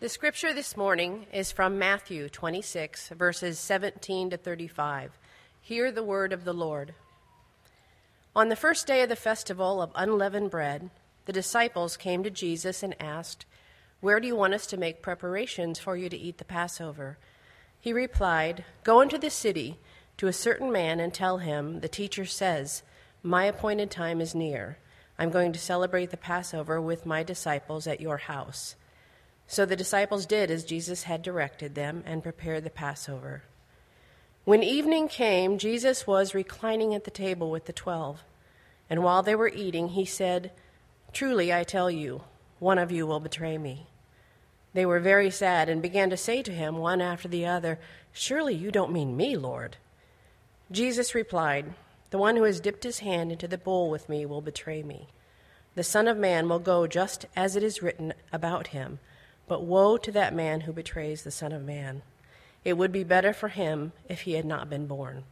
The scripture this morning is from Matthew 26, verses 17 to 35. Hear the word of the Lord. On the first day of the festival of unleavened bread, the disciples came to Jesus and asked, Where do you want us to make preparations for you to eat the Passover? He replied, Go into the city to a certain man and tell him, The teacher says, My appointed time is near. I'm going to celebrate the Passover with my disciples at your house. So the disciples did as Jesus had directed them and prepared the Passover. When evening came, Jesus was reclining at the table with the twelve. And while they were eating, he said, Truly I tell you, one of you will betray me. They were very sad and began to say to him, one after the other, Surely you don't mean me, Lord. Jesus replied, The one who has dipped his hand into the bowl with me will betray me. The Son of Man will go just as it is written about him. But woe to that man who betrays the Son of Man. It would be better for him if he had not been born.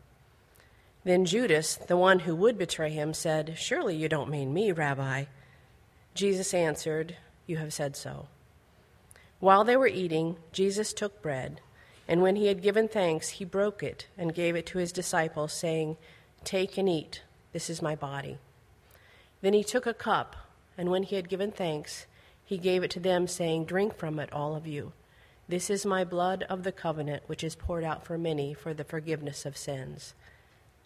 Then Judas, the one who would betray him, said, Surely you don't mean me, Rabbi. Jesus answered, You have said so. While they were eating, Jesus took bread, and when he had given thanks, he broke it and gave it to his disciples, saying, Take and eat, this is my body. Then he took a cup, and when he had given thanks, he gave it to them, saying, Drink from it, all of you. This is my blood of the covenant, which is poured out for many for the forgiveness of sins.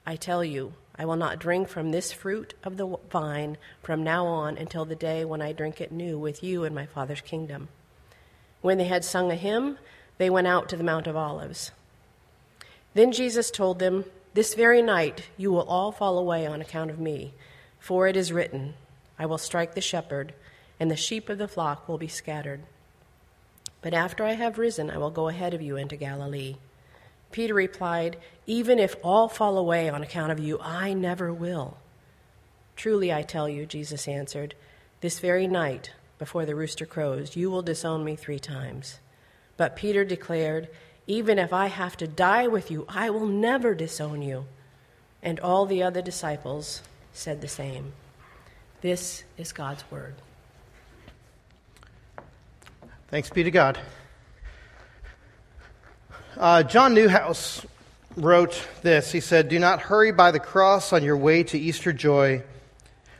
I tell you, I will not drink from this fruit of the vine from now on until the day when I drink it new with you in my Father's kingdom. When they had sung a hymn, they went out to the Mount of Olives. Then Jesus told them, This very night you will all fall away on account of me, for it is written, I will strike the shepherd and the sheep of the flock will be scattered. But after I have risen, I will go ahead of you into Galilee. Peter replied, Even if all fall away on account of you, I never will. Truly I tell you, Jesus answered, this very night, before the rooster crows, you will disown me three times. But Peter declared, Even if I have to die with you, I will never disown you. And all the other disciples said the same. This is God's word. Thanks be to God. Uh, John Neuhaus wrote this. He said, Do not hurry by the cross on your way to Easter joy,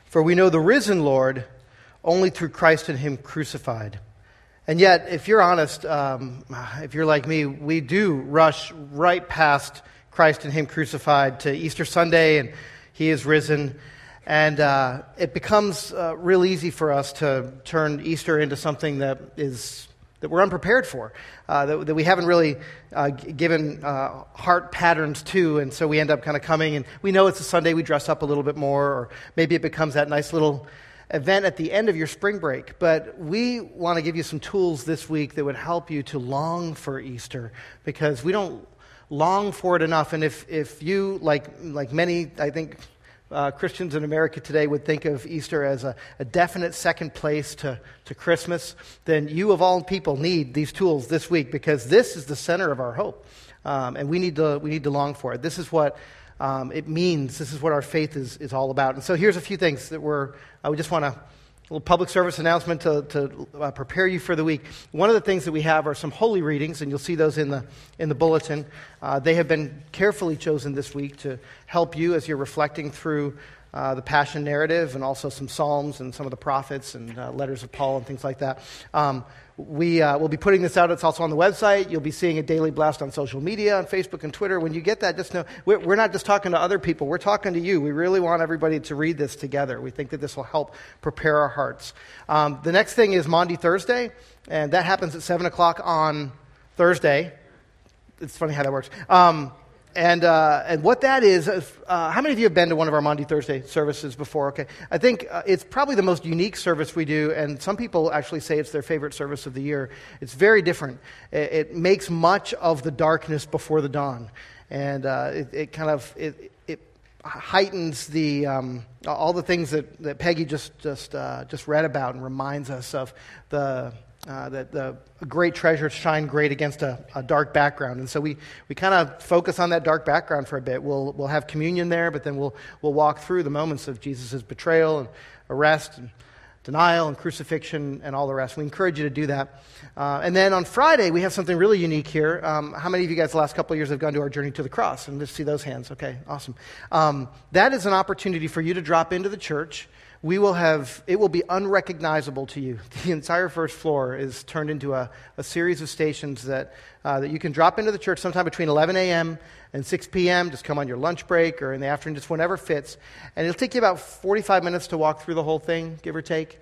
for we know the risen Lord only through Christ and Him crucified. And yet, if you're honest, um, if you're like me, we do rush right past Christ and Him crucified to Easter Sunday and He is risen. And uh, it becomes uh, real easy for us to turn Easter into something that is that we're unprepared for, uh, that, that, we haven't really uh, given uh, heart patterns to, and so we end up kind of coming and we know it's a Sunday, we dress up a little bit more, or maybe it becomes that nice little event at the end of your spring break. But we want to give you some tools this week that would help you to long for Easter because we don't long for it enough. And if, if you, like, like many, I think, uh, Christians in America today would think of Easter as a, a, definite second place to, to Christmas, then you of all people need these tools this week because this is the center of our hope. Um, and we need, to, we need to long for it. This is what um, it means. This is what our faith is, is all about. And so here's a few things that we're, uh, we just want to little public service announcement to, to uh, prepare you for the week. One of the things that we have are some holy readings, and you'll see those in the, in the bulletin. Uh, they have been carefully chosen this week to help you as you're reflecting through uh, the Passion narrative and also some Psalms and some of the prophets and uh, letters of Paul and things like that. Um, we uh, will be putting this out. It's also on the website. You'll be seeing a daily blast on social media, on Facebook and Twitter. When you get that, just know we're, we're, not just talking to other people. We're talking to you. We really want everybody to read this together. We think that this will help prepare our hearts. Um, the next thing is Maundy Thursday, and that happens at 7 o'clock on Thursday. It's funny how that works. Um, and, uh, and what that is, uh, how many of you have been to one of our Maundy Thursday services before? Okay. I think uh, it's probably the most unique service we do, and some people actually say it's their favorite service of the year. It's very different. It, it makes much of the darkness before the dawn. And uh, it, it, kind of it, it heightens the, um, all the things that, that Peggy just, just, uh, just read about and reminds us of the uh, that the great treasures shine great against a, a dark background. And so we, we kind of focus on that dark background for a bit. We'll, we'll have communion there, but then we'll, we'll walk through the moments of Jesus' betrayal and arrest and denial and crucifixion and all the rest. We encourage you to do that. Uh, and then on Friday, we have something really unique here. Um, how many of you guys the last couple of years have gone to our Journey to the Cross? And just see those hands. Okay, awesome. Um, that is an opportunity for you to drop into the church. We will have, it will be unrecognizable to you. The entire first floor is turned into a, a series of stations that, uh, that you can drop into the church sometime between 11 a.m. and 6 p.m. Just come on your lunch break or in the afternoon, just whenever fits. And it'll take you about 45 minutes to walk through the whole thing, give or take.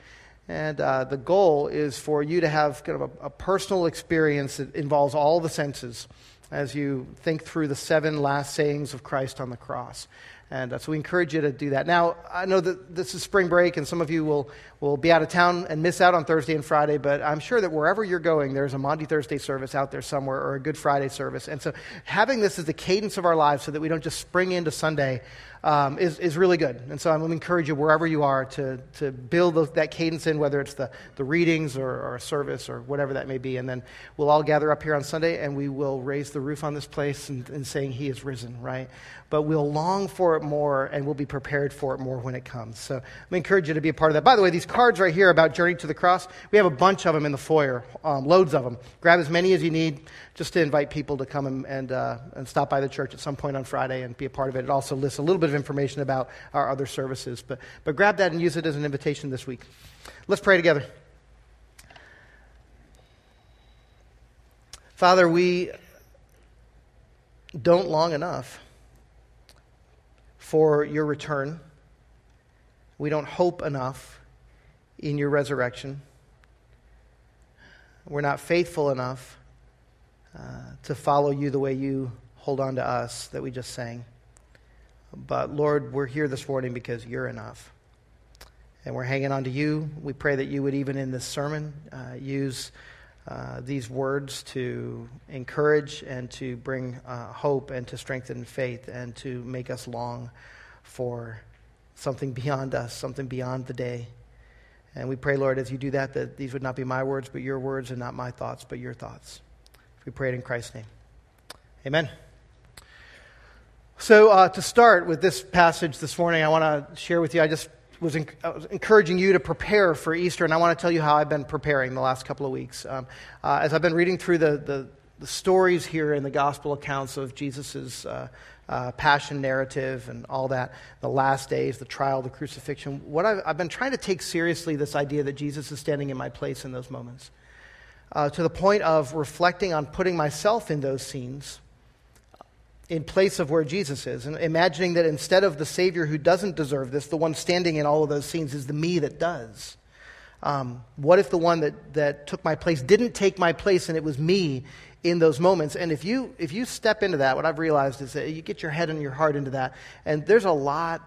And uh, the goal is for you to have kind of a, a, personal experience that involves all the senses as you think through the seven last sayings of Christ on the cross. And uh, so we encourage you to do that. Now, I know that this is spring break, and some of you will, will be out of town and miss out on Thursday and Friday, but I'm sure that wherever you're going, there's a Maundy Thursday service out there somewhere or a Good Friday service. And so having this as the cadence of our lives so that we don't just spring into Sunday um, is, is really good. And so I'm going to encourage you, wherever you are, to, to build those, that cadence in, whether it's the, the readings or, or a service or whatever that may be. And then we'll all gather up here on Sunday and we will raise the roof on this place and, and saying, He is risen, right? But we'll long for it more and we'll be prepared for it more when it comes. So I'm going to encourage you to be a part of that. By the way, these cards right here about Journey to the Cross, we have a bunch of them in the foyer, um, loads of them. Grab as many as you need just to invite people to come and, and, uh, and stop by the church at some point on Friday and be a part of it. It also lists a little bit of information about our other services. But, but grab that and use it as an invitation this week. Let's pray together. Father, we don't long enough for your return. We don't hope enough in your resurrection. We're not faithful enough uh, to follow you the way you hold on to us that we just sang. But Lord, we're here this morning because you're enough. And we're hanging on to you. We pray that you would, even in this sermon, uh, use uh, these words to encourage and to bring uh, hope and to strengthen faith and to make us long for something beyond us, something beyond the day. And we pray, Lord, as you do that, that these would not be my words, but your words, and not my thoughts, but your thoughts. We pray it in Christ's name. Amen. So, uh, to start with this passage this morning, I want to share with you. I just was, I was, encouraging you to prepare for Easter, and I want to tell you how I've been preparing the last couple of weeks. Um, uh, as I've been reading through the, the, the, stories here in the gospel accounts of Jesus' uh, uh, passion narrative and all that, the last days, the trial, the crucifixion, what I've, I've been trying to take seriously this idea that Jesus is standing in my place in those moments uh, to the point of reflecting on putting myself in those scenes in place of where Jesus is, and imagining that instead of the Savior who doesn't deserve this, the one standing in all of those scenes is the me that does. Um, what if the one that, that took my place didn't take my place and it was me in those moments? And if you, if you step into that, what I've realized is that you get your head and your heart into that, and there's a lot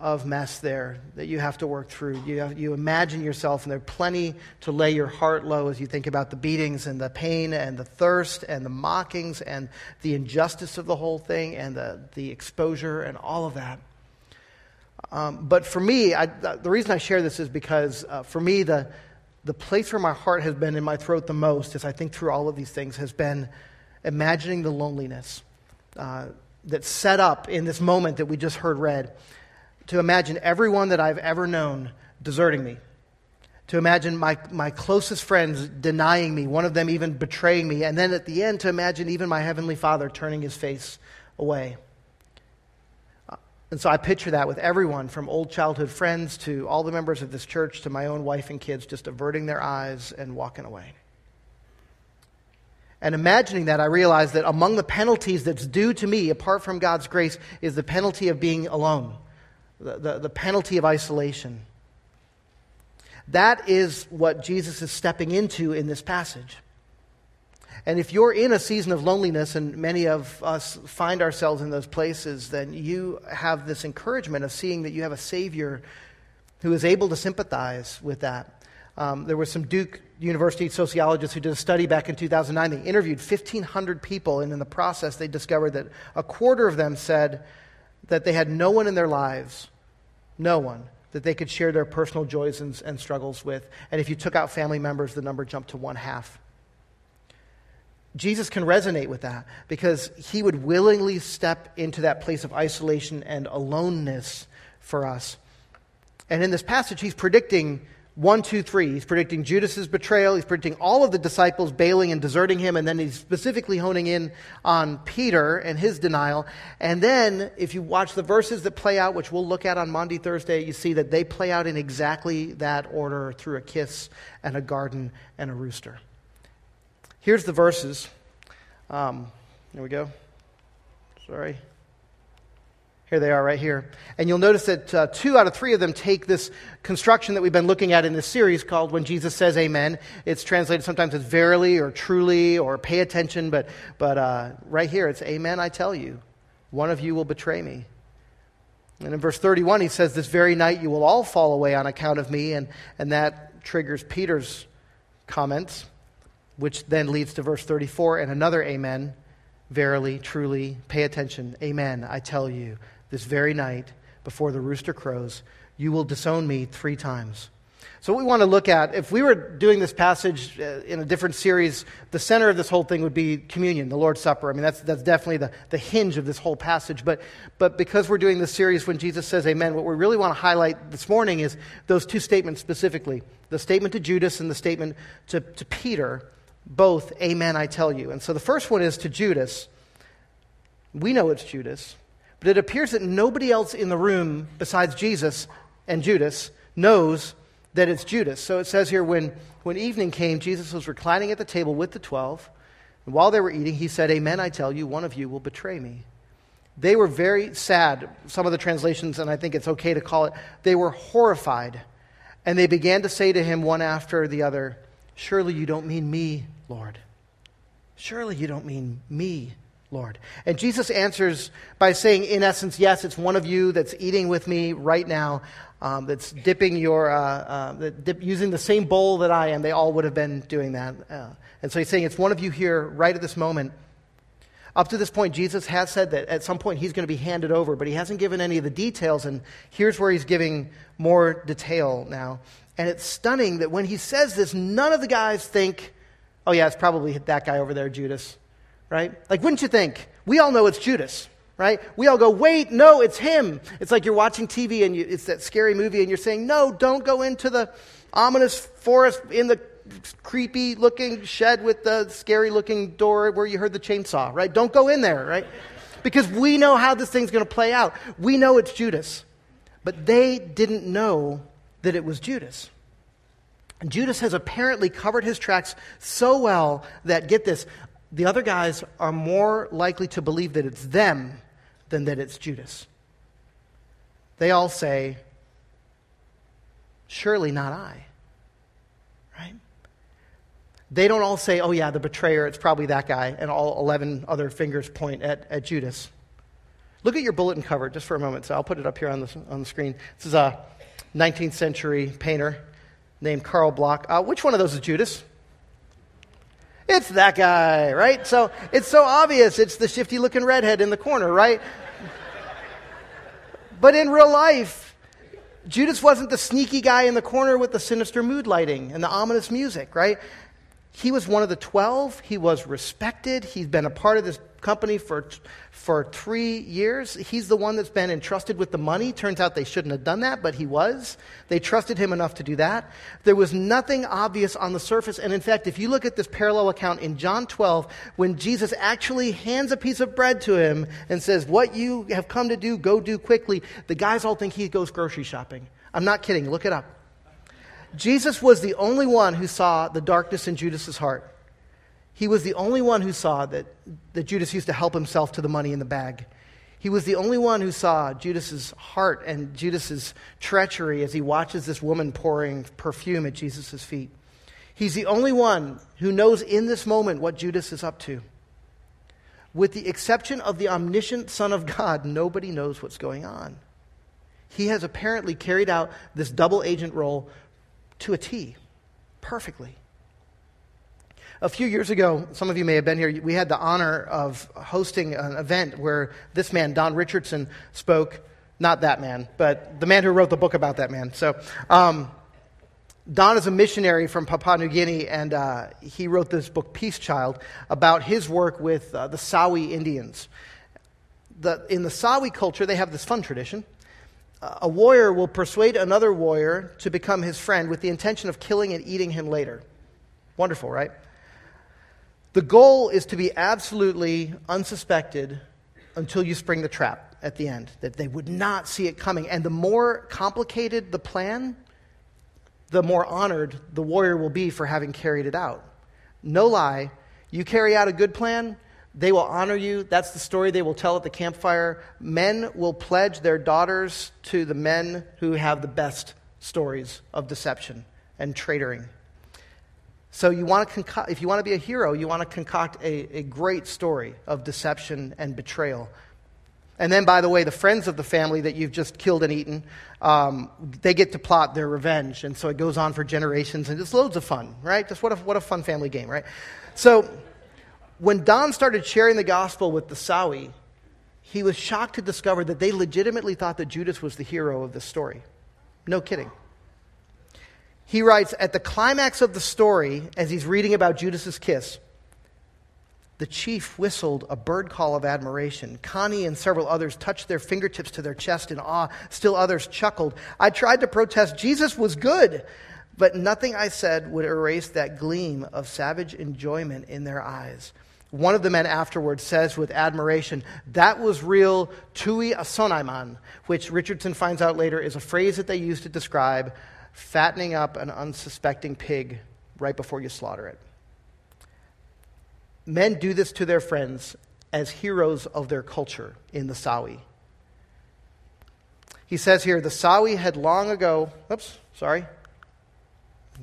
of mess there that you have to work through. You, have, you imagine yourself, and there's plenty to lay your heart low as you think about the beatings and the pain and the thirst and the mockings and the injustice of the whole thing and the, the exposure and all of that. Um, but for me, I, the reason I share this is because uh, for me, the, the place where my heart has been in my throat the most as I think through all of these things has been imagining the loneliness uh, that's set up in this moment that we just heard read to imagine everyone that I've ever known deserting me, to imagine my, my closest friends denying me, one of them even betraying me, and then at the end to imagine even my Heavenly Father turning his face away. And so I picture that with everyone from old childhood friends to all the members of this church to my own wife and kids just averting their eyes and walking away. And imagining that, I realize that among the penalties that's due to me, apart from God's grace, is the penalty of being alone the, the, penalty of isolation. That is what Jesus is stepping into in this passage. And if you're in a season of loneliness, and many of us find ourselves in those places, then you have this encouragement of seeing that you have a Savior who is able to sympathize with that. Um, there were some Duke University sociologists who did a study back in 2009. They interviewed 1,500 people, and in the process, they discovered that a quarter of them said that they had no one in their lives, no one, that they could share their personal joys and, and struggles with. And if you took out family members, the number jumped to one half. Jesus can resonate with that because he would willingly step into that place of isolation and aloneness for us. And in this passage, he's predicting one, two, three. He's predicting Judas's betrayal. He's predicting all of the disciples bailing and deserting him. And then he's specifically honing in on Peter and his denial. And then, if you watch the verses that play out, which we'll look at on Maundy, Thursday, you see that they play out in exactly that order through a kiss and a garden and a rooster. Here's the verses. Um, there we go. Sorry. Here they are right here. And you'll notice that uh, two out of three of them take this construction that we've been looking at in this series called When Jesus Says Amen. It's translated sometimes as verily or truly or pay attention, but, but uh, right here it's Amen, I tell you. One of you will betray me. And in verse 31, he says, This very night you will all fall away on account of me. And, and that triggers Peter's comments, which then leads to verse 34 and another Amen. Verily, truly, pay attention. Amen, I tell you this very night before the rooster crows, you will disown me three times. So, what we want to look at, if we were doing this passage uh, in a different series, the center of this whole thing would be communion, the Lord's Supper. I mean, that's, that's definitely the, the hinge of this whole passage. But, but because we're doing this series when Jesus says amen, what we really want to highlight this morning is those two statements specifically the statement to Judas and the statement to, to Peter, both, amen, I tell you. And so the first one is to Judas. We know it's Judas. But it appears that nobody else in the room besides Jesus and Judas knows that it's Judas. So it says here when, when evening came, Jesus was reclining at the table with the twelve. And while they were eating, he said, Amen, I tell you, one of you will betray me. They were very sad. Some of the translations, and I think it's okay to call it, they were horrified. And they began to say to him one after the other, Surely you don't mean me, Lord. Surely you don't mean me, Lord. And Jesus answers by saying, in essence, yes, it's one of you that's eating with me right now, um, that's dipping your, uh, uh, dip, using the same bowl that I am. They all would have been doing that. Uh, and so he's saying, it's one of you here right at this moment. Up to this point, Jesus has said that at some point he's going to be handed over, but he hasn't given any of the details. And here's where he's giving more detail now. And it's stunning that when he says this, none of the guys think, oh, yeah, it's probably that guy over there, Judas right? Like, wouldn't you think? We all know it's Judas, right? We all go, wait, no, it's him. It's like you're watching TV and you, it's that scary movie and you're saying, no, don't go into the ominous forest in the creepy looking shed with the scary looking door where you heard the chainsaw, right? Don't go in there, right? Because we know how this thing's going to play out. We know it's Judas. But they didn't know that it was Judas. Judas has apparently covered his tracks so well that, get this, the other guys are more likely to believe that it's them than that it's Judas. They all say, Surely not I. Right? They don't all say, Oh, yeah, the betrayer, it's probably that guy, and all 11 other fingers point at, at Judas. Look at your bulletin cover just for a moment. So I'll put it up here on the, on the screen. This is a 19th century painter named Carl Bloch. Uh, which one of those is Judas? It's that guy, right? So it's so obvious. It's the shifty looking redhead in the corner, right? but in real life, Judas wasn't the sneaky guy in the corner with the sinister mood lighting and the ominous music, right? He was one of the 12. He was respected. He's been a part of this company for, for three years. He's the one that's been entrusted with the money. Turns out they shouldn't have done that, but he was. They trusted him enough to do that. There was nothing obvious on the surface. And in fact, if you look at this parallel account in John 12, when Jesus actually hands a piece of bread to him and says, What you have come to do, go do quickly, the guys all think he goes grocery shopping. I'm not kidding. Look it up. Jesus was the only one who saw the darkness in Judas's heart. He was the only one who saw that, that Judas used to help himself to the money in the bag. He was the only one who saw Judas's heart and Judas's treachery as he watches this woman pouring perfume at Jesus' feet. He's the only one who knows in this moment what Judas is up to. With the exception of the omniscient Son of God, nobody knows what's going on. He has apparently carried out this double agent role to a T, perfectly. A few years ago, some of you may have been here, we had the honor of hosting an event where this man, Don Richardson, spoke. Not that man, but the man who wrote the book about that man. So, um, Don is a missionary from Papua New Guinea, and uh, he wrote this book, Peace Child, about his work with uh, the Sawi Indians. The, in the Sawi culture, they have this fun tradition a warrior will persuade another warrior to become his friend with the intention of killing and eating him later. Wonderful, right? The goal is to be absolutely unsuspected until you spring the trap at the end, that they would not see it coming. And the more complicated the plan, the more honored the warrior will be for having carried it out. No lie, you carry out a good plan, they will honor you. That's the story they will tell at the campfire. Men will pledge their daughters to the men who have the best stories of deception and traitoring. So, you want to conco- if you want to be a hero, you want to concoct a, a great story of deception and betrayal. And then, by the way, the friends of the family that you've just killed and eaten, um, they get to plot their revenge. And so it goes on for generations, and it's loads of fun, right? Just what a, what a fun family game, right? So, when Don started sharing the gospel with the Sawi, he was shocked to discover that they legitimately thought that Judas was the hero of the story. No kidding. He writes At the climax of the story, as he's reading about Judas's kiss, the chief whistled a bird call of admiration. Connie and several others touched their fingertips to their chest in awe. Still others chuckled. I tried to protest. Jesus was good. But nothing I said would erase that gleam of savage enjoyment in their eyes. One of the men afterwards says with admiration, that was real tui asonaiman, which Richardson finds out later is a phrase that they use to describe fattening up an unsuspecting pig right before you slaughter it. Men do this to their friends as heroes of their culture in the Sawi. He says here, the Sawi had long ago, oops, sorry.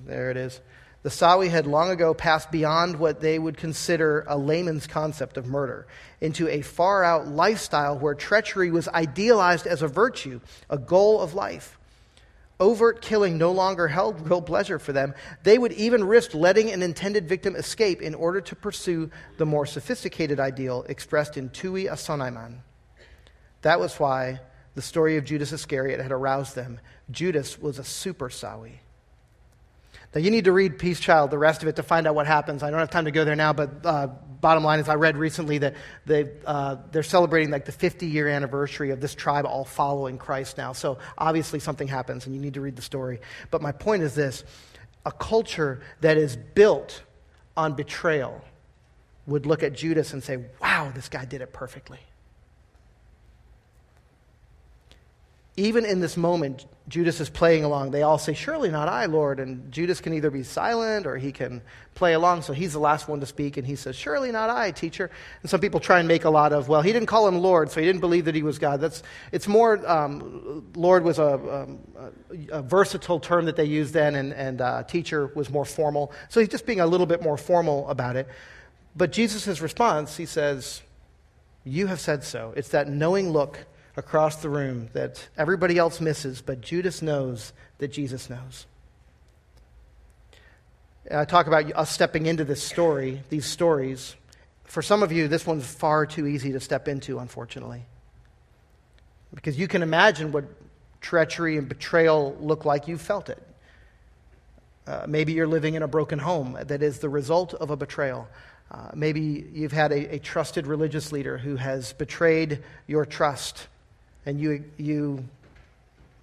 There it is. The Sawi had long ago passed beyond what they would consider a layman's concept of murder into a far out lifestyle where treachery was idealized as a virtue, a goal of life. Overt killing no longer held real pleasure for them. They would even risk letting an intended victim escape in order to pursue the more sophisticated ideal expressed in Tui Asonaiman. That was why the story of Judas Iscariot had aroused them. Judas was a super Sawi. Now, you need to read Peace Child, the rest of it, to find out what happens. I don't have time to go there now, but uh, bottom line is I read recently that they, uh, they're celebrating like the 50 year anniversary of this tribe all following Christ now. So obviously something happens, and you need to read the story. But my point is this a culture that is built on betrayal would look at Judas and say, wow, this guy did it perfectly. Even in this moment, Judas is playing along. They all say, Surely not I, Lord. And Judas can either be silent or he can play along. So he's the last one to speak. And he says, Surely not I, teacher. And some people try and make a lot of, well, he didn't call him Lord, so he didn't believe that he was God. That's, it's more, um, Lord was a, um, a, versatile term that they used then, and, and uh, teacher was more formal. So he's just being a little bit more formal about it. But Jesus' response, he says, You have said so. It's that knowing look across the room that everybody else misses, but Judas knows that Jesus knows. I talk about us stepping into this story, these stories. For some of you, this one's far too easy to step into, unfortunately. Because you can imagine what treachery and betrayal look like. You felt it. Uh, maybe you're living in a broken home that is the result of a betrayal. Uh, maybe you've had a, a trusted religious leader who has betrayed your trust and you, you,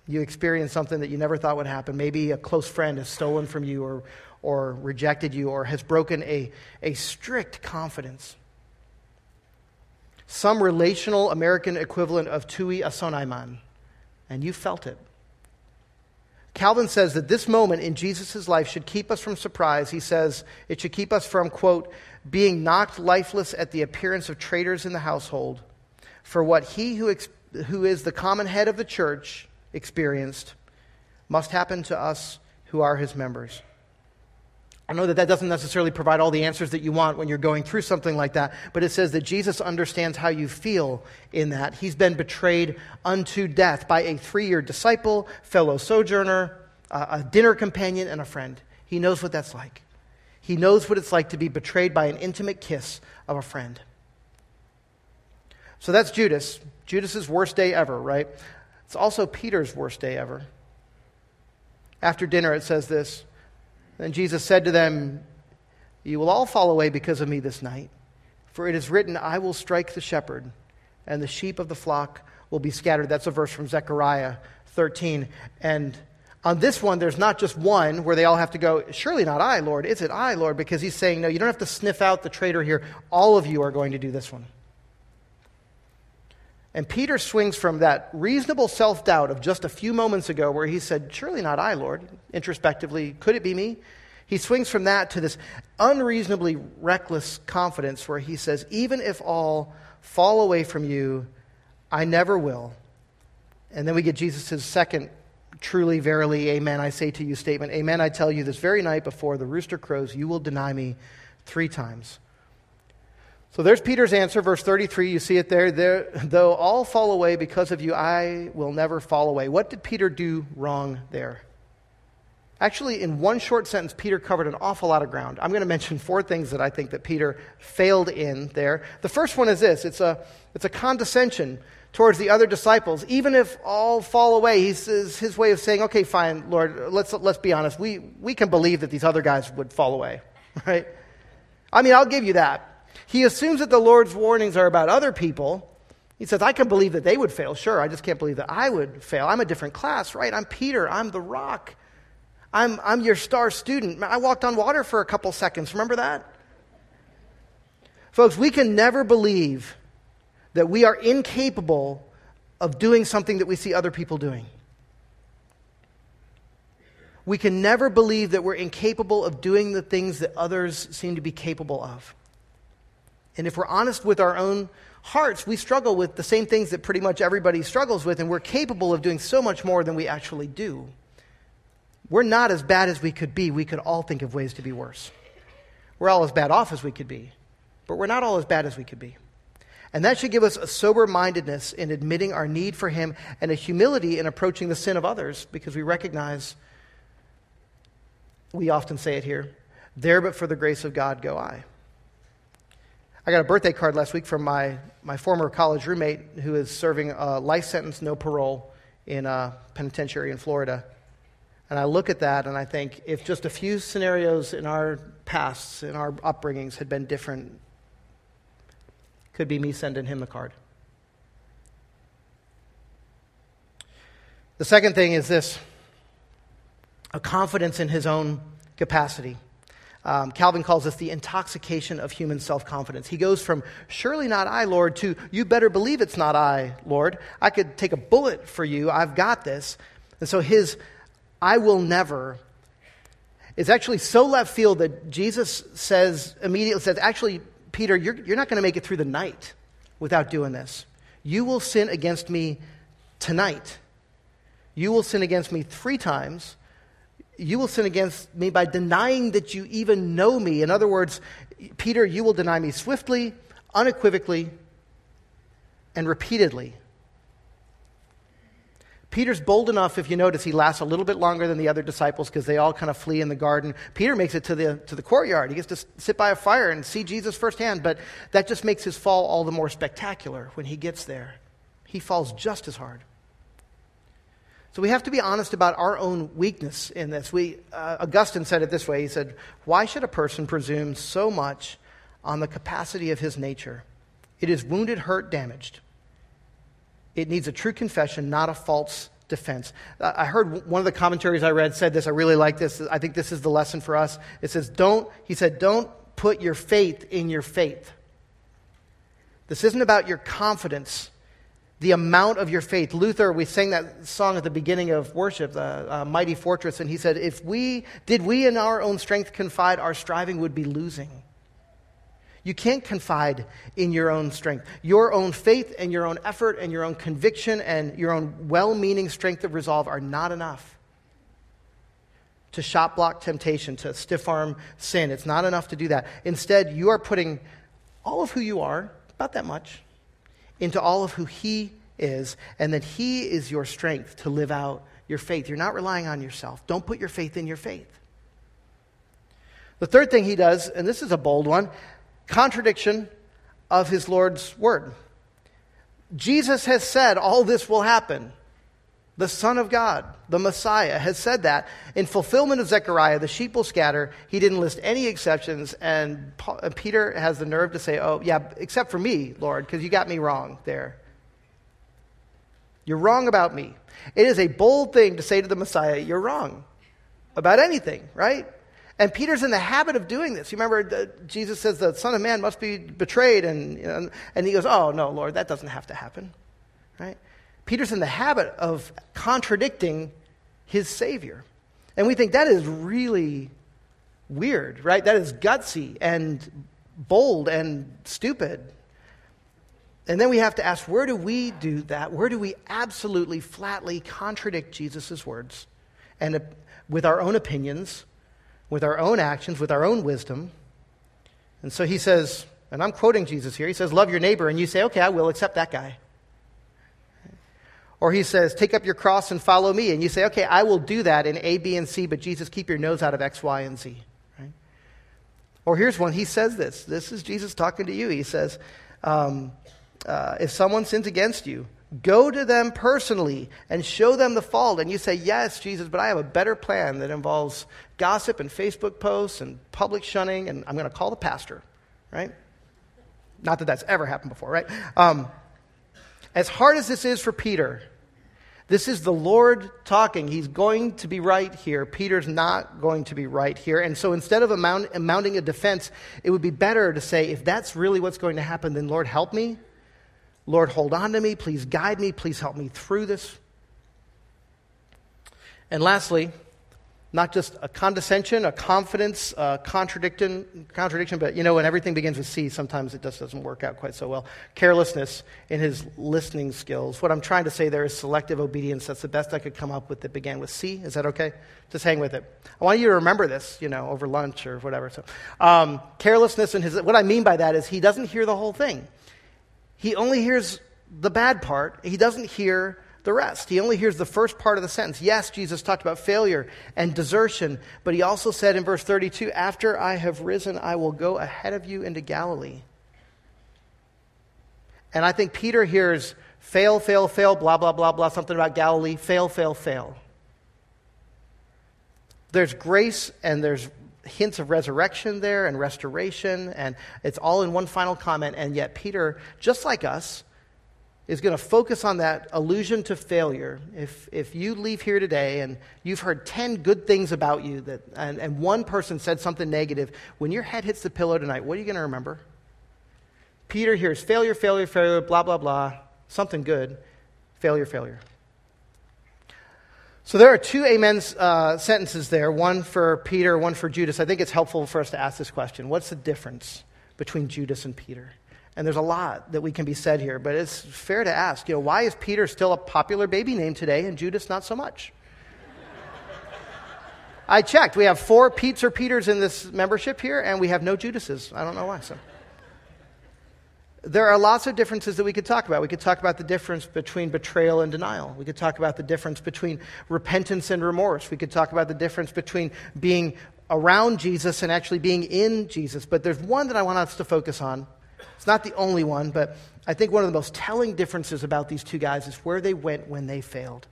you experience something that you never thought would happen. Maybe a close friend has stolen from you or, or rejected you or has broken a, a strict confidence. Some relational American equivalent of tui asonaiman, and you felt it. Calvin says that this moment in Jesus' life should keep us from surprise. He says it should keep us from, quote, being knocked lifeless at the appearance of traitors in the household. For what he who, who is the common head of the church, experienced, must happen to us who are his members. I know that that doesn't necessarily provide all the answers that you want when you're going through something like that, but it says that Jesus understands how you feel in that. He's been betrayed unto death by a three year disciple, fellow sojourner, a dinner companion, and a friend. He knows what that's like. He knows what it's like to be betrayed by an intimate kiss of a friend. So that's Judas. Judas's worst day ever, right? It's also Peter's worst day ever. After dinner, it says this Then Jesus said to them, You will all fall away because of me this night. For it is written, I will strike the shepherd, and the sheep of the flock will be scattered. That's a verse from Zechariah 13. And on this one, there's not just one where they all have to go, Surely not I, Lord. Is it I, Lord? Because he's saying, No, you don't have to sniff out the traitor here. All of you are going to do this one. And Peter swings from that reasonable self doubt of just a few moments ago, where he said, Surely not I, Lord, introspectively, could it be me? He swings from that to this unreasonably reckless confidence where he says, Even if all fall away from you, I never will. And then we get Jesus' second Truly, verily, amen, I say to you statement. Amen, I tell you, this very night before the rooster crows, you will deny me three times. So there's Peter's answer, verse 33. You see it there. there. Though all fall away because of you, I will never fall away. What did Peter do wrong there? Actually, in one short sentence, Peter covered an awful lot of ground. I'm going to mention four things that I think that Peter failed in there. The first one is this it's a, it's a condescension towards the other disciples, even if all fall away, he says, his way of saying, okay, fine, Lord, let's, let's be honest. We, we can believe that these other guys would fall away, right? I mean, I'll give you that. He assumes that the Lord's warnings are about other people. He says, I can believe that they would fail. Sure, I just can't believe that I would fail. I'm a different class, right? I'm Peter. I'm the rock. I'm, I'm your star student. I walked on water for a couple seconds. Remember that? Folks, we can never believe that we are incapable of doing something that we see other people doing. We can never believe that we're incapable of doing the things that others seem to be capable of. And if we're honest with our own hearts, we struggle with the same things that pretty much everybody struggles with, and we're capable of doing so much more than we actually do. We're not as bad as we could be. We could all think of ways to be worse. We're all as bad off as we could be, but we're not all as bad as we could be. And that should give us a sober mindedness in admitting our need for Him and a humility in approaching the sin of others because we recognize, we often say it here, there but for the grace of God go I. I got a birthday card last week from my, my former college roommate who is serving a life sentence, no parole, in a penitentiary in Florida. And I look at that and I think if just a few scenarios in our pasts, in our upbringings, had been different, could be me sending him the card. The second thing is this a confidence in his own capacity. Um, Calvin calls this the intoxication of human self confidence. He goes from, surely not I, Lord, to, you better believe it's not I, Lord. I could take a bullet for you. I've got this. And so his, I will never, is actually so left field that Jesus says, immediately says, actually, Peter, you're, you're not going to make it through the night without doing this. You will sin against me tonight. You will sin against me three times. You will sin against me by denying that you even know me. In other words, Peter, you will deny me swiftly, unequivocally, and repeatedly. Peter's bold enough, if you notice, he lasts a little bit longer than the other disciples because they all kind of flee in the garden. Peter makes it to the, to the courtyard. He gets to sit by a fire and see Jesus firsthand, but that just makes his fall all the more spectacular when he gets there. He falls just as hard. So we have to be honest about our own weakness in this. We, uh, Augustine said it this way He said, Why should a person presume so much on the capacity of his nature? It is wounded, hurt, damaged. It needs a true confession, not a false defense. Uh, I heard one of the commentaries I read said this. I really like this. I think this is the lesson for us. It says, don't, he said, don't put your faith in your faith. This isn't about your confidence, the amount of your faith. Luther, we sang that song at the beginning of worship, the uh, Mighty Fortress, and he said, if we, did we in our own strength confide, our striving would be losing. You can't confide in your own strength. Your own faith and your own effort and your own conviction and your own well meaning strength of resolve are not enough to shot block temptation, to stiff arm sin. It's not enough to do that. Instead, you are putting all of who you are, about that much, into all of who He is, and that He is your strength to live out your faith. You're not relying on yourself. Don't put your faith in your faith. The third thing he does, and this is a bold one, contradiction of his Lord's word. Jesus has said all this will happen. The Son of God, the Messiah, has said that. In fulfillment of Zechariah, the sheep will scatter. He didn't list any exceptions. And, Peter has the nerve to say, Oh, yeah, except for me, Lord, because you got me wrong there. You're wrong about me. It is a bold thing to say to the Messiah, You're wrong about anything, right? And Peter's in the habit of doing this. You remember Jesus says the Son of Man must be betrayed, and, you know, and he goes, Oh, no, Lord, that doesn't have to happen, right? Peter's in the habit of contradicting his Savior. And we think that is really weird, right? That is gutsy and bold and stupid. And then we have to ask where do we do that? Where do we absolutely, flatly contradict Jesus' words and uh, with our own opinions, with our own actions, with our own wisdom? And so he says, and I'm quoting Jesus here, he says, Love your neighbor. And you say, Okay, I will accept that guy. Or he says, Take up your cross and follow me. And you say, Okay, I will do that in A, B, and C, but Jesus, keep your nose out of X, Y, and Z. Right? Or here's one. He says this. This is Jesus talking to you. He says, um, uh, If someone sins against you, go to them personally and show them the fault. And you say, Yes, Jesus, but I have a better plan that involves gossip and Facebook posts and public shunning, and I'm going to call the pastor. Right? Not that that's ever happened before, right? Um, as hard as this is for Peter, this is the Lord talking. He's going to be right here. Peter's not going to be right here. And so instead of amount, mounting a defense, it would be better to say, if that's really what's going to happen, then Lord, help me. Lord, hold on to me. Please guide me. Please help me through this. And lastly, not just a condescension, a confidence, a contradiction, contradiction, but you know, when everything begins with C, sometimes it just doesn't work out quite so well. Carelessness in his listening skills. What I'm trying to say there is selective obedience. That's the best I could come up with that began with C. Is that okay? Just hang with it. I want you to remember this, you know, over lunch or whatever. So, um, carelessness in his, what I mean by that is he doesn't hear the whole thing. He only hears the bad part. He doesn't hear the rest. He only hears the first part of the sentence. Yes, Jesus talked about failure and desertion, but he also said in verse 32 After I have risen, I will go ahead of you into Galilee. And I think Peter hears fail, fail, fail, blah, blah, blah, blah, something about Galilee, fail, fail, fail. There's grace and there's hints of resurrection there and restoration, and it's all in one final comment. And yet, Peter, just like us, is going to focus on that allusion to failure. If, if you leave here today and you've heard 10 good things about you, that, and, and one person said something negative, when your head hits the pillow tonight, what are you going to remember? Peter hears failure, failure, failure, blah, blah, blah, something good, failure, failure. So there are two amen uh, sentences there, one for Peter, one for Judas. I think it's helpful for us to ask this question What's the difference between Judas and Peter? And there's a lot that we can be said here, but it's fair to ask, you know, why is Peter still a popular baby name today and Judas not so much? I checked. We have four Pete's or Peters in this membership here, and we have no Judases. I don't know why. So. There are lots of differences that we could talk about. We could talk about the difference between betrayal and denial. We could talk about the difference between repentance and remorse. We could talk about the difference between being around Jesus and actually being in Jesus. But there's one that I want us to focus on it's not the only one, but I think one of the most telling differences about these two guys is where they went when they failed.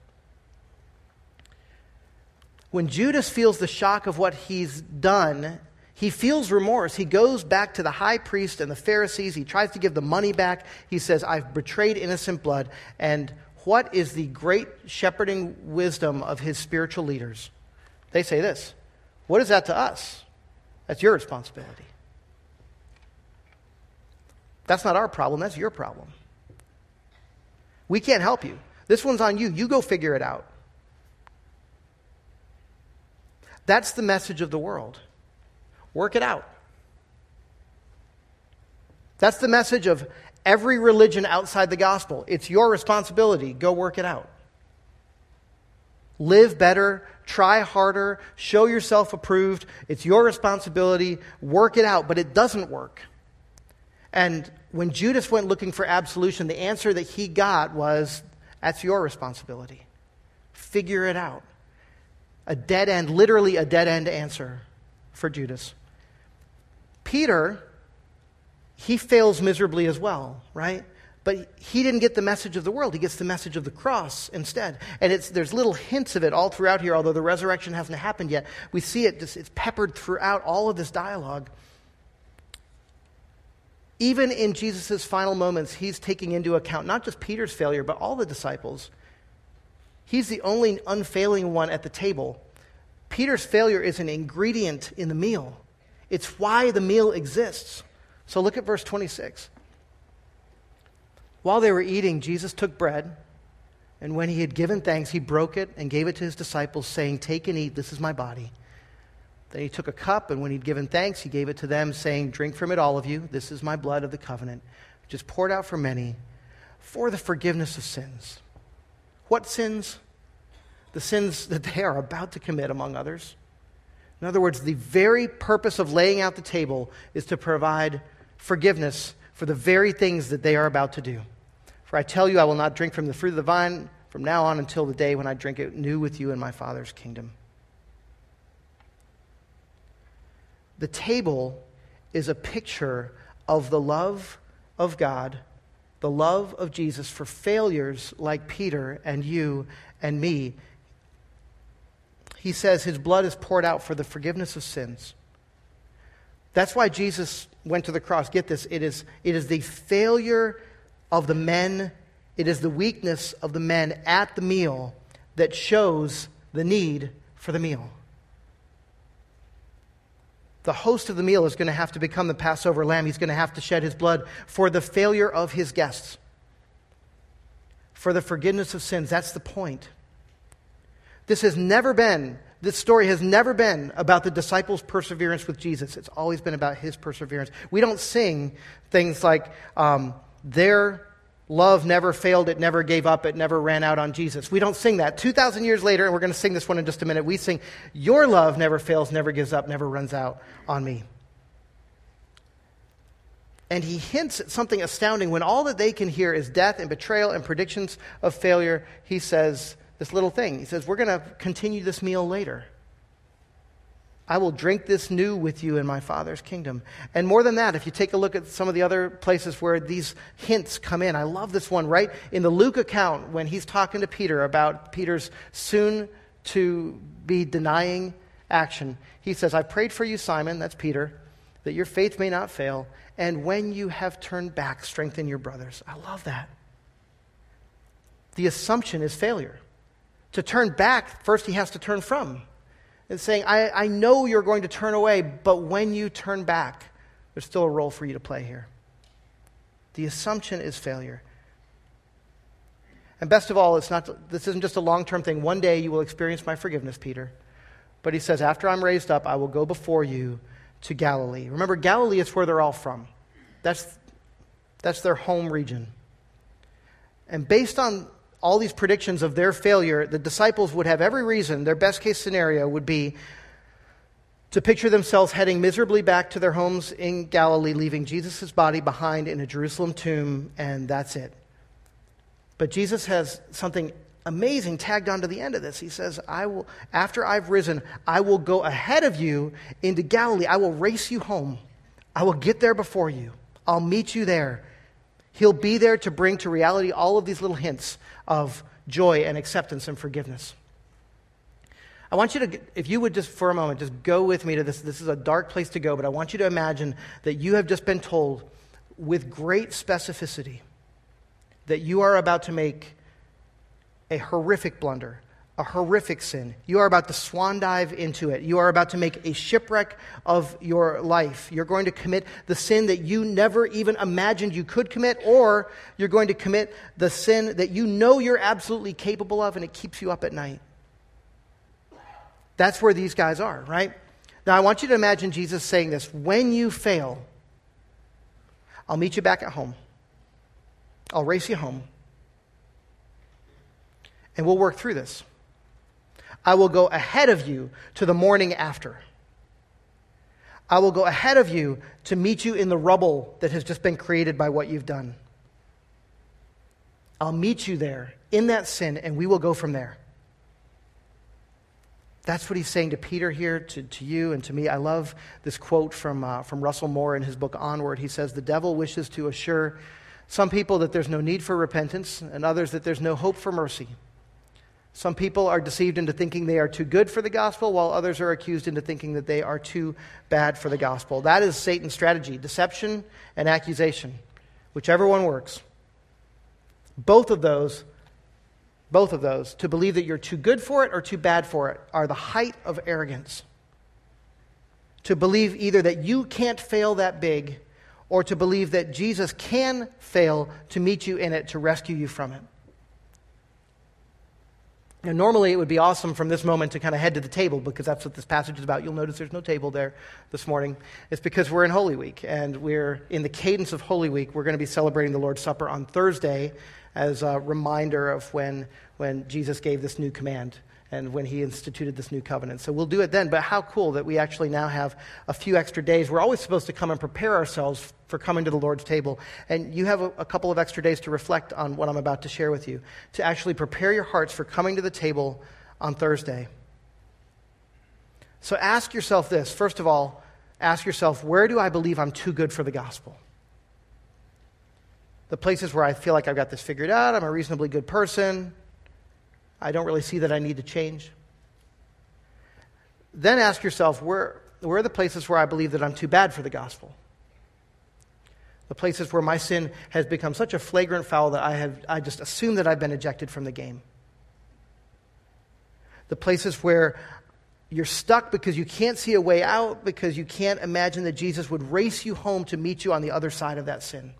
When Judas feels the shock of what he's done, he feels remorse. He goes back to the high priest and the Pharisees. He tries to give the money back. He says, I've betrayed innocent blood. And what is the great shepherding wisdom of his spiritual leaders? They say this What is that to us? That's your responsibility. That's not our problem, that's your problem. We can't help you. This one's on you. You go figure it out. That's the message of the world. Work it out. That's the message of every religion outside the gospel. It's your responsibility. Go work it out. Live better, try harder, show yourself approved. It's your responsibility. Work it out, but it doesn't work. And when Judas went looking for absolution, the answer that he got was that's your responsibility. Figure it out. A dead end, literally a dead end answer for Judas. Peter, he fails miserably as well, right? But he didn't get the message of the world. He gets the message of the cross instead. And there's little hints of it all throughout here, although the resurrection hasn't happened yet. We see it, just, it's peppered throughout all of this dialogue. Even in Jesus' final moments, he's taking into account not just Peter's failure, but all the disciples. He's the only unfailing one at the table. Peter's failure is an ingredient in the meal, it's why the meal exists. So look at verse 26. While they were eating, Jesus took bread, and when he had given thanks, he broke it and gave it to his disciples, saying, Take and eat, this is my body. Then he took a cup, and when he'd given thanks, he gave it to them, saying, Drink from it, all of you. This is my blood of the covenant, which is poured out for many for the forgiveness of sins. What sins? The sins that they are about to commit, among others. In other words, the very purpose of laying out the table is to provide forgiveness for the very things that they are about to do. For I tell you, I will not drink from the fruit of the vine from now on until the day when I drink it new with you in my Father's kingdom. The table is a picture of the love of God, the love of Jesus for failures like Peter and you and me. He says his blood is poured out for the forgiveness of sins. That's why Jesus went to the cross. Get this it is, it is the failure of the men, it is the weakness of the men at the meal that shows the need for the meal the host of the meal is going to have to become the Passover lamb. He's going to have to shed his blood for the failure of his guests, for the forgiveness of sins. That's the point. This has never been, this story has never been about the disciples' perseverance with Jesus. It's always been about his perseverance. We don't sing things like, um, their Love never failed, it never gave up, it never ran out on Jesus. We don't sing that. 2,000 years later, and we're going to sing this one in just a minute, we sing, Your love never fails, never gives up, never runs out on me. And he hints at something astounding. When all that they can hear is death and betrayal and predictions of failure, he says this little thing. He says, We're going to continue this meal later. I will drink this new with you in my Father's kingdom. And more than that, if you take a look at some of the other places where these hints come in, I love this one, right? In the Luke account, when he's talking to Peter about Peter's soon to be denying action, he says, I prayed for you, Simon, that's Peter, that your faith may not fail. And when you have turned back, strengthen your brothers. I love that. The assumption is failure. To turn back, first he has to turn from saying, I, I know you're going to turn away, but when you turn back, there's still a role for you to play here. The assumption is failure. And best of all, it's not, this isn't just a long term thing. One day you will experience my forgiveness, Peter. But he says, After I'm raised up, I will go before you to Galilee. Remember, Galilee is where they're all from, that's, that's their home region. And based on all these predictions of their failure, the disciples would have every reason, their best case scenario would be to picture themselves heading miserably back to their homes in Galilee, leaving Jesus' body behind in a Jerusalem tomb, and that's it. But Jesus has something amazing tagged onto the end of this. He says, I will, after I've risen, I will go ahead of you into Galilee. I will race you home. I will get there before you. I'll meet you there. He'll be there to bring to reality all of these little hints of joy and acceptance and forgiveness. I want you to, if you would just for a moment, just go with me to this. This is a dark place to go, but I want you to imagine that you have just been told with great specificity that you are about to make a horrific blunder, a horrific sin. You are about to swan dive into it. You are about to make a shipwreck of your life. You're going to commit the sin that you never even imagined you could commit, or you're going to commit the sin that you know you're absolutely capable of and it keeps you up at night. That's where these guys are, right? Now, I want you to imagine Jesus saying this when you fail, I'll meet you back at home, I'll race you home, and we'll work through this. I will go ahead of you to the morning after. I will go ahead of you to meet you in the rubble that has just been created by what you've done. I'll meet you there in that sin, and we will go from there. That's what he's saying to Peter here, to, to you, and to me. I love this quote from, uh, from Russell Moore in his book Onward. He says, The devil wishes to assure some people that there's no need for repentance, and others that there's no hope for mercy. Some people are deceived into thinking they are too good for the gospel, while others are accused into thinking that they are too bad for the gospel. That is Satan's strategy deception and accusation, whichever one works. Both of those, both of those, to believe that you're too good for it or too bad for it, are the height of arrogance. To believe either that you can't fail that big or to believe that Jesus can fail to meet you in it, to rescue you from it. Now, normally, it would be awesome from this moment to kind of head to the table because that's what this passage is about. You'll notice there's no table there this morning. It's because we're in Holy Week and we're in the cadence of Holy Week. We're going to be celebrating the Lord's Supper on Thursday as a reminder of when, when Jesus gave this new command and when he instituted this new covenant. So we'll do it then. But how cool that we actually now have a few extra days. We're always supposed to come and prepare ourselves for coming to the Lord's table. And you have a, a couple of extra days to reflect on what I'm about to share with you, to actually prepare your hearts for coming to the table on Thursday. So ask yourself this first of all, ask yourself, where do I believe I'm too good for the gospel? The places where I feel like I've got this figured out, I'm a reasonably good person, I don't really see that I need to change. Then ask yourself where, where are the places where I believe that I'm too bad for the gospel? The places where my sin has become such a flagrant foul that I, have, I just assume that I've been ejected from the game. The places where you're stuck because you can't see a way out, because you can't imagine that Jesus would race you home to meet you on the other side of that sin.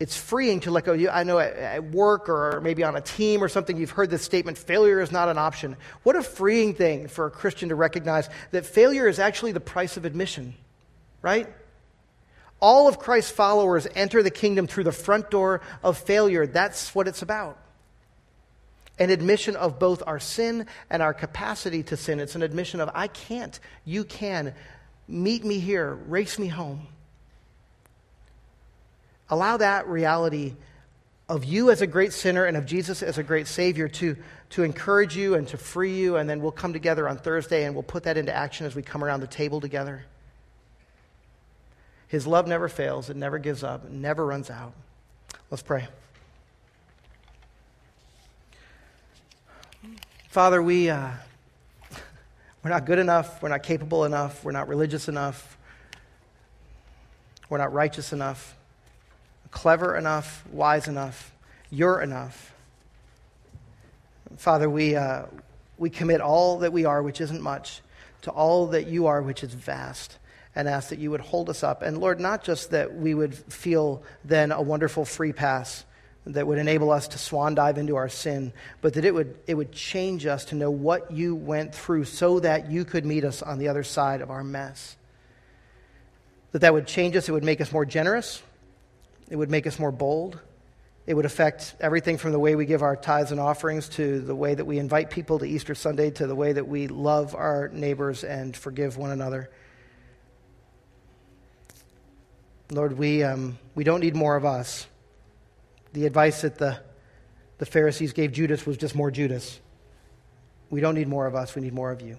It's freeing to let go. I know at work or maybe on a team or something, you've heard this statement failure is not an option. What a freeing thing for a Christian to recognize that failure is actually the price of admission, right? All of Christ's followers enter the kingdom through the front door of failure. That's what it's about. An admission of both our sin and our capacity to sin. It's an admission of, I can't, you can. Meet me here, race me home. Allow that reality of you as a great sinner and of Jesus as a great Savior to, to encourage you and to free you. And then we'll come together on Thursday and we'll put that into action as we come around the table together. His love never fails, it never gives up, it never runs out. Let's pray. Father, we, uh, we're not good enough, we're not capable enough, we're not religious enough, we're not righteous enough clever enough, wise enough. You're enough. Father, we, uh, we commit all that we are, which isn't much, to all that you are, which is vast, and ask that you would hold us up. And Lord, not just that we would feel then a wonderful free pass that would enable us to swan dive into our sin, but that it would, it would change us to know what you went through so that you could meet us on the other side of our mess. That that would change us, it would make us more generous, it would make us more bold. It would affect everything from the way we give our tithes and offerings to the way that we invite people to Easter Sunday to the way that we love our neighbors and forgive one another. Lord, we, um, we don't need more of us. The advice that the, the Pharisees gave Judas was just more Judas. We don't need more of us, we need more of you.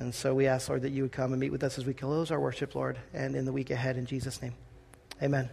And so we ask, Lord, that you would come and meet with us as we close our worship, Lord, and in the week ahead, in Jesus' name. Amen.